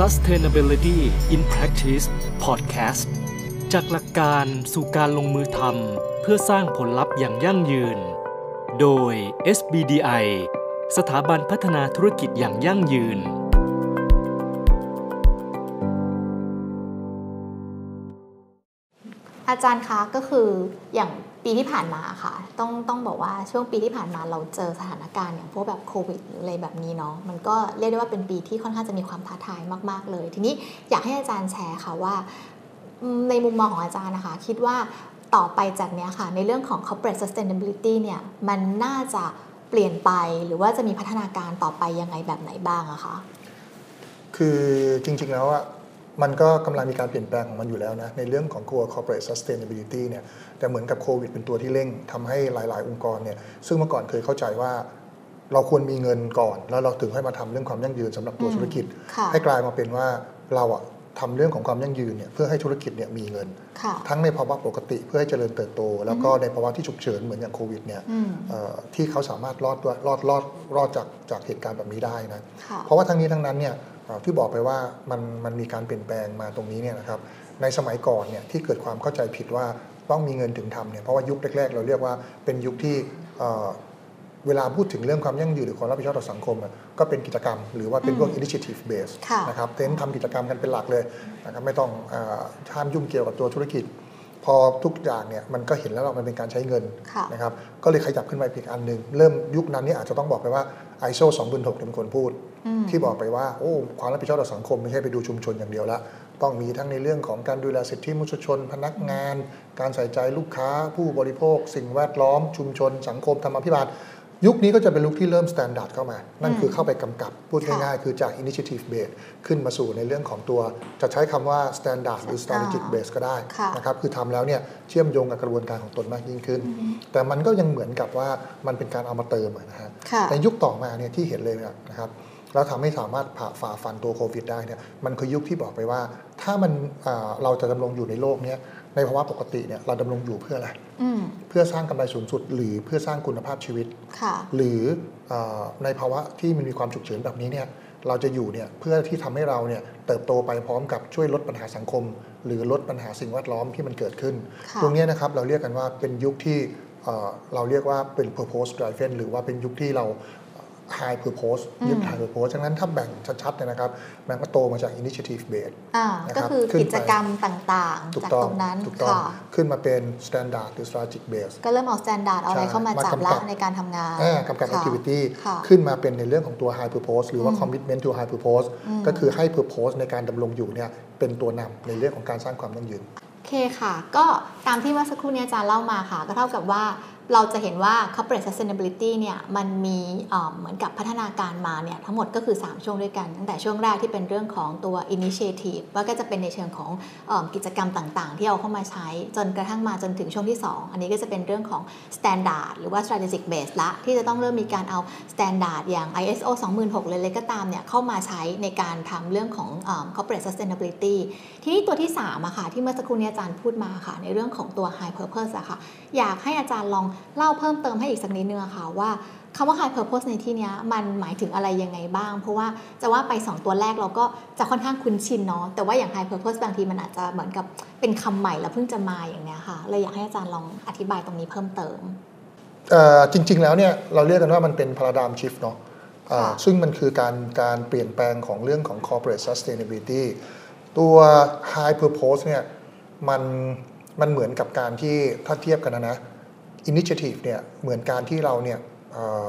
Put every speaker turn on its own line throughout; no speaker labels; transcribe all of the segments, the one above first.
Sustainability in Practice Podcast จากหลักการสู่การลงมือทำเพื่อสร้างผลลัพธ์อย่างยั่งยืน โดย SBDI สถาบันพัฒนาธุรกิจอย่างยั่งยืน
อาจารย์คะก็คืออย่างปีที่ผ่านมาค่ะ ต้องต้องบอกว่าช่วงปีที่ผ่านมาเราเจอสถานการณ์อย่างพวกแบบโควิดหรืออะไรแบบนี้เนาะมันก็เรียกได้ว่าเป็นปีที่ค่อนข้างจะมีความท้าทายมาก ๆ เลย ทีนี้อยากให้อาจารย์แชร์ค่ะว่า ในมุมมองของอาจารย์นะคะ คิดว่าต่อไปจากเนี้ยค่ะ ในเรื่องของ corporate sustainability เนี่ยมันน่าจะเปลี่ยนไปหรือว่าจะมีพัฒนาการต่อไปยังไงแบบไหนบ้างอะคะ
คือจริงๆแล้วอะ มันก็กำลังมีการเปลี่ยนแปลงของมันอยู่แล้วนะ ในเรื่องของ core corporate sustainability เนี่ยแต่เหมือนกับโควิดเป็นตัวที่เร่งทำให้หลาย ๆ องค์กรเนี่ยซึ่งเมื่อก่อนเคยเข้าใจว่าเราควรมีเงินก่อน แล้วเราถึงให้มาทำเรื่องความยั่งยืนสำหรับตัว
อืม
ธุรกิจ
ค่ะ
ให้กลายมาเป็นว่าเราอะ ทำเรื่องของความยั่งยืนเนี่ยเพื่อให้ธุรกิจเนี่ยมีเงิน
ค่ะ
ทั้งในภาวะปกติเพื่อให้เจริญเติบโต แล้วก็ในภาวะที่ฉุกเฉินเหมือนอย่างโควิดเนี่ย
อืม
เอ่อที่เขาสามารถรอดด้วยรอดรอดรอดจากจากเหตุการณ์แบบนี้ได้นะ
ค่ะ
เพราะว่าทั้งนี้ทั้งนั้นเนี่ยเอ่อที่บอกไปว่ามันมันมีการเปลี่ยนแปลงมาตรงนี้เนี่ยนะครับในสมัยก่อนเนี่ยที่เกิดความเข้าใจผิดว่าต้องมีเงินถึงทำเนี่ยเพราะว่ายุคแรก ๆ เราเรียกว่าเป็นยุคที่ เอ่อเวลาพูดถึงเรื่องความยั่งยืนหรือความรับผิดชอบต่อสังคมอะก็เป็นกิจกรรม หรือว่าเป็นพวก initiative base
ค่ะ
นะครับเน้นทำกิจกรรมกันเป็นหลักเลยนะครับไม่ต้องเออห้ามยุ่งเกี่ยวกับตัวธุรกิจ พอทุกอย่างเนี่ยมันก็เห็นแล้วว่ามันเป็นการใช้เงิน
ค่ะ
นะครับก็เลยขยับขึ้นมาอีกอันหนึ่งเริ่มยุคนั้นเนี่ยอาจจะต้องบอกไปว่า ISO 2006เป็นคนพูด
อืม
ที่บอกไปว่าโอ้ความรับผิดชอบต่อสังคมไม่ใช่ไปดูชุมชนอย่างเดียวละต้องมีทั้งในเรื่องของการดูแลสิทธิมนุษยชน พนักงาน การใส่ใจลูกค้า ผู้บริโภค สิ่งแวดล้อมชุมชน สังคมธรรมาภิบาล ยุคนี้ก็จะเป็นยุคที่เริ่ม standard เข้ามา นั่นคือเข้าไปกำกับ พูด
ค่ะ
ง่ายๆ คือจาก initiative base ขึ้นมาสู่ในเรื่องของตัว จะใช้คำว่า standard หรือ strategic
อ่า
base ก็ได้
ค่ะ
นะครับ คือทำแล้วเนี่ยเชื่อมโยงกับกระบวนการของตนมากยิ่งขึ้น แต่มันก็ยังเหมือนกับว่ามันเป็นการเอามาเติมอะนะฮะ
ค่ะ
ในยุคต่อมาเนี่ยที่เห็นเลยนะครับ แล้วทำให้สามารถผ่าฝ่าฟันตัวโควิดได้เนี่ยมันคือยุคที่บอกไปว่า ถ้ามันอ่าเราจะดำรงอยู่ในโลกเนี้ยในภาวะปกติเนี่ยเราดำรงอยู่เพื่ออะไร
อืม
เพื่อสร้างกำไรสูงสุด หรือเพื่อสร้างคุณภาพชีวิต
ค่ะ
หรืออาในภาวะที่มันมีความฉุกเฉินแบบนี้เนี่ยเราจะอยู่เนี่ยเพื่อที่ทำให้เราเนี่ยเติบโตไปพร้อมกับช่วยลดปัญหาสังคม หรือลดปัญหาสิ่งแวดล้อมที่มันเกิดขึ้น
ค่ะ
ตรงเนี้ยนะครับเราเรียกกันว่าเป็นยุคที่เอ่อเราเรียกว่าเป็น purpose driven หรือว่าเป็นยุคที่เรา high purpose ยึด high purpose ฉะนั้นถ้าแบ่งชัดๆเนี่ยนะครับมันก็โตมาจาก initiative base
อ่า
นะครับ
ก็คือ
ขึ้นไป
กิจกรรมต่าง
ถู
ๆ
ก
จาก
ต้อง
ตรงนั้น
ถูกต้อง
ค่ะ
ขึ้นมาเป็น standard หรือ strategic base
ก็เริ่มเอาสแตนดาร์ดเอาอะไร
ใช่
เข้ามาจับ
มากำ
ละ
กับ
ในการทำงาน
อ่ากำกับ
ค่ะ
activity
ค่ะ
ขึ้นมาเป็นในเรื่องของตัว high purpose หรือว่า
อืม
commitment to high purpose
อืม
ก็คือให้ purpose ในการดำรงอยู่เนี่ยเป็นตัวนำในเรื่องของการสร้างความยั่งยืน
โอเคค่ะ ก็ตามที่เมื่อสักครู่นี้อาจารย์เล่ามาค่ะ ก็เท่ากับว่า เราจะเห็นว่า corporate sustainability เนี่ยมันมีเหมือนกับพัฒนาการมาเนี่ยทั้งหมดก็คือ 3 ช่วงด้วยกัน ตั้งแต่ช่วงแรกที่เป็นเรื่องของตัว initiative ว่าก็จะเป็นในเชิงของอกิจกรรมต่างๆ ที่เอาเข้ามาใช้จนกระทั่งมาจนถึงช่วงที่ 2 อันนี้ก็จะเป็นเรื่องของ standard หรือว่า strategic base ละ ที่จะต้องเริ่มมีการเอา standard อย่าง ISO 26000เลยเลยก็ตามเนี่ยเข้ามาใช้ในการทำเรื่องของอ corporate sustainability ทีนี้ตัวที่3อะค่ะที่เมื่อสักครู่นี้อาจารย์พูดมาค่ะในเรื่องของตัว high purpose อะค่ะอยากให้อาจารย์ลองเล่าเพิ่มเติมให้อีกสักนิดนึงอะค่ะว่าคำว่า high purpose ในที่เนี้ยมันหมายถึงอะไรยังไงบ้าง เพราะว่าจะว่าไป 2 ตัวแรกเราก็จะค่อนข้างคุ้นชินเนาะแต่ว่าอย่าง high purpose บางทีมันอาจจะเหมือนกับเป็นคำใหม่แล้วเพิ่งจะมาอย่างเนี้ยค่ะเลยอยากให้อาจารย์ลองอธิบายตรงนี้เพิ่มเติม
เอ่อจริง ๆ แล้วเนี่ยเราเรียกกันว่ามันเป็น paradigm shift เนาะอ่า
ค่ะ
ซึ่งมันคือการการเปลี่ยนแปลงของเรื่องของ corporate sustainability ตัว high purpose เนี่ยมันมันเหมือนกับการที่ถ้าเทียบกันนะนะ initiative เนี่ยเหมือนการที่เราเนี่ยเอ่อ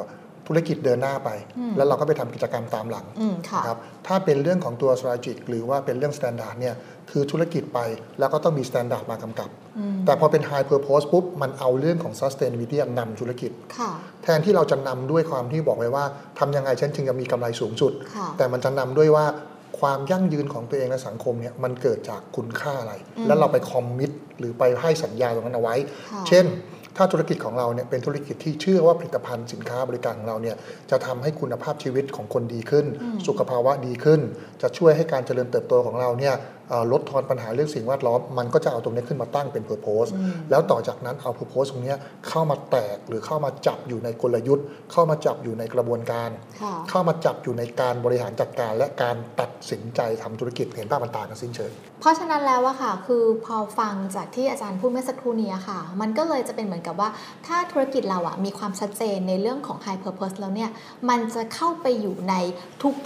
ธุรกิจเดินหน้าไป
อืม
แล้วเราก็ไปทำกิจกรรมตามหลัง
อืมค่ะ
นะครับถ้าเป็นเรื่องของตัว strategic หรือว่าเป็นเรื่อง standard เนี่ยคือธุรกิจไปแล้วก็ต้องมี standard มากำกับ
อืม
แต่พอเป็น high purpose ปุ๊บ มันเอาเรื่องของ sustainability นำธุรกิจ
ค่ะ
แทนที่เราจะนำด้วยความที่บอกไว้ว่าทำยังไงฉันจึงจะมีกำไรสูงสุด
ค่ะ
แต่มันจะนำด้วยว่าความยั่งยืนของตัวเองและสังคมเนี่ยมันเกิดจากคุณค่าอะไร
อืม
แล้วเราไปคอมมิตหรือไปให้สัญญาตรงนั้นเอาไว้
ค่ะ
เช่น ถ้าธุรกิจของเราเนี่ยเป็นธุรกิจที่เชื่อว่าผลิตภัณฑ์สินค้าบริการของเราเนี่ยจะทำให้คุณภาพชีวิตของคนดีขึ้น สุขภาวะดีขึ้น จะช่วยให้การเจริญเติบโตของเราเนี่ยเอ่อลดทอนปัญหาเรื่องสิ่งแวดล้อม มันก็จะเอาตรงนี้ขึ้นมาตั้งเป็น purpose แล้วต่อจากนั้นเอา purpose ตรงเนี้ยเข้ามาแตกหรือเข้ามาจับอยู่ในกลยุทธ์ เข้ามาจับอยู่ในกระบวนการ
ค่ะ
เข้ามาจับอยู่ในการบริหารจัดการ และการตัดสินใจทำธุรกิจเห็นภาพมันต่างกันสิ้นเชิง
เพราะฉะนั้นแล้วอะค่ะ คือพอฟังจากที่อาจารย์พูดเมื่อสักครู่นี้อะค่ะ มันก็เลยจะเป็นเหมือนกับว่า ถ้าธุรกิจเราอะมีความชัดเจนในเรื่องของ high purpose แล้วเนี่ย มันจะเข้าไปอยู่ใน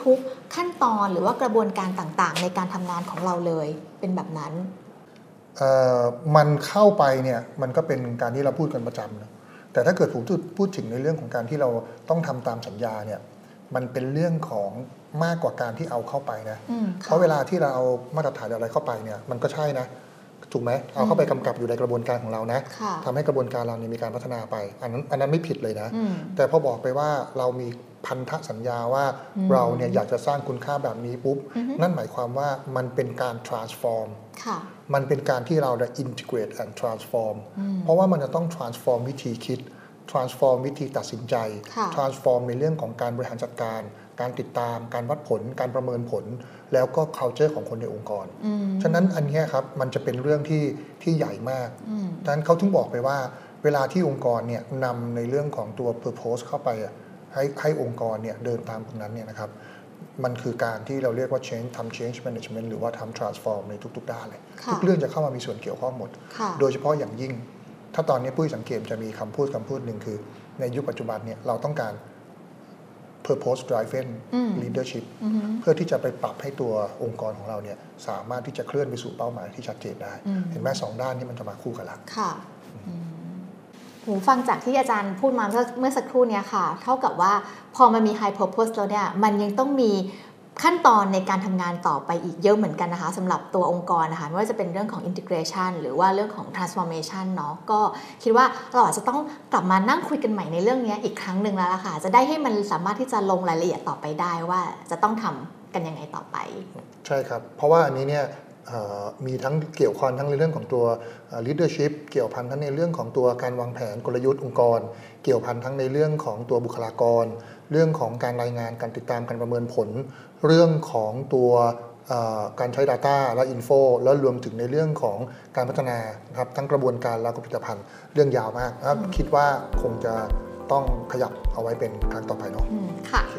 ทุกๆขั้นตอนหรือว่ากระบวนการต่างๆ ในการทำงานของเราเลยเป็นแบบนั้น
เอ่อมันเข้าไปเนี่ยมันก็เป็นการที่เราพูดกันประจำนะแต่ถ้าเกิดผมพูดพูดถึงในเรื่องของการที่เราต้องทำตามสัญญาเนี่ยมันเป็นเรื่องของมากกว่าการที่เอาเข้าไปนะ
อืม
เพ
ค่ะ
ราะเวลาที่เราเอามาตรฐานอะไรเข้าไปเนี่ยมันก็ใช่นะ ถูกไหมเอาเข้าไปกำกับอยู่ในกระบวนการของเรานะ
ค่ะ
ทำให้กระบวนการเราเนี่ยมีการพัฒนาไป อันนั้นอันนั้นไม่ผิดเลยนะ
อืม
แต่พอบอกไปว่าเรามีพันธสัญญาว่า
อืม
เราเนี่ยอยากจะสร้างคุณค่าแบบนี้ปุ๊บ
อือฮึ
นั่นหมายความว่ามันเป็นการ transform
ค่ะ
มันเป็นการที่เราได้ integrate and transform
อืม
เพราะว่ามันจะต้อง transform วิธีคิด transform วิธีตัดสินใจ
ค่ะ
transform ในเรื่องของการบริหารจัดการ การติดตาม การวัดผล การประเมินผล แล้วก็ culture ของคนในองค์กร
อืม
ฉะนั้นอันเนี้ยครับมันจะเป็นเรื่องที่ที่ใหญ่มาก
อืม
ดังนั้นเขาถึงบอกไปว่า เวลาที่องค์กรเนี่ยนำในเรื่องของตัว purpose เข้าไปอะให้ให้องค์กรเนี่ยเดินตามตรงนั้นเนี่ยนะครับมันคือการที่เราเรียกว่า change ทำ change management หรือว่าทำ transform ในทุก ๆ ด้านเลย
ค่ะ
ทุกเรื่องจะเข้ามามีส่วนเกี่ยวข้องหมด
ค่ะ
โดยเฉพาะอย่างยิ่ง ถ้าตอนนี้ปุ้ยสังเกตจะมีคำพูดคำพูดหนึ่งคือ ในยุคปัจจุบันเนี่ยเราต้องการ purpose driven
อืม
leadership
อือฮึ
เพื่อที่จะไปปรับให้ตัวองค์กรของเราเนี่ยสามารถที่จะเคลื่อนไปสู่เป้าหมายที่ชัดเจนได้
อืม
เห็นไหมสองด้านนี้มันจะมาคู่กันละ
ค่ะอืมหูฟังจากที่อาจารย์พูดมาเมื่อเมื่อสักครู่เนี้ยค่ะ เท่ากับว่าพอมันมี high purpose แล้วเนี่ย มันยังต้องมี ขั้นตอนในการทำงานต่อไปอีกเยอะเหมือนกันนะคะสำหรับตัวองค์กรนะคะไม่ว่าจะเป็นเรื่องของ integration หรือว่าเรื่องของ transformation เนาะก็คิดว่าเราอาจจะต้องกลับมานั่งคุยกันใหม่ในเรื่องนี้อีกครั้งหนึ่งแล้วล่ะค่ะ จะได้ให้มันสามารถที่จะลงรายละเอียดต่อไปได้ว่าจะต้องทำกันยังไงต่อไป
ใช่ครับ เพราะว่าอันนี้เนี่ย มีทั้งเกี่ยวข้องทั้งในเรื่องของตัวเอ่อ leadership เกี่ยวพันทั้งในเรื่องของตัวการวางแผนกลยุทธ์องค์กร เกี่ยวพันทั้งในเรื่องของตัวบุคลากร เรื่องของการรายงานการติดตามการประเมินผล เรื่องของตัวเอ่อการใช้ Data และ Info แล้วรวมถึงในเรื่องของการพัฒนานะครับทั้งกระบวนการแล้วก็ผลิตภัณฑ์เรื่องยาวมากนะครับคิดว่าคงจะต้องขยับเอาไว้เป็นครั้งต่อไปเนาะ
อืมค่ะ
โอเค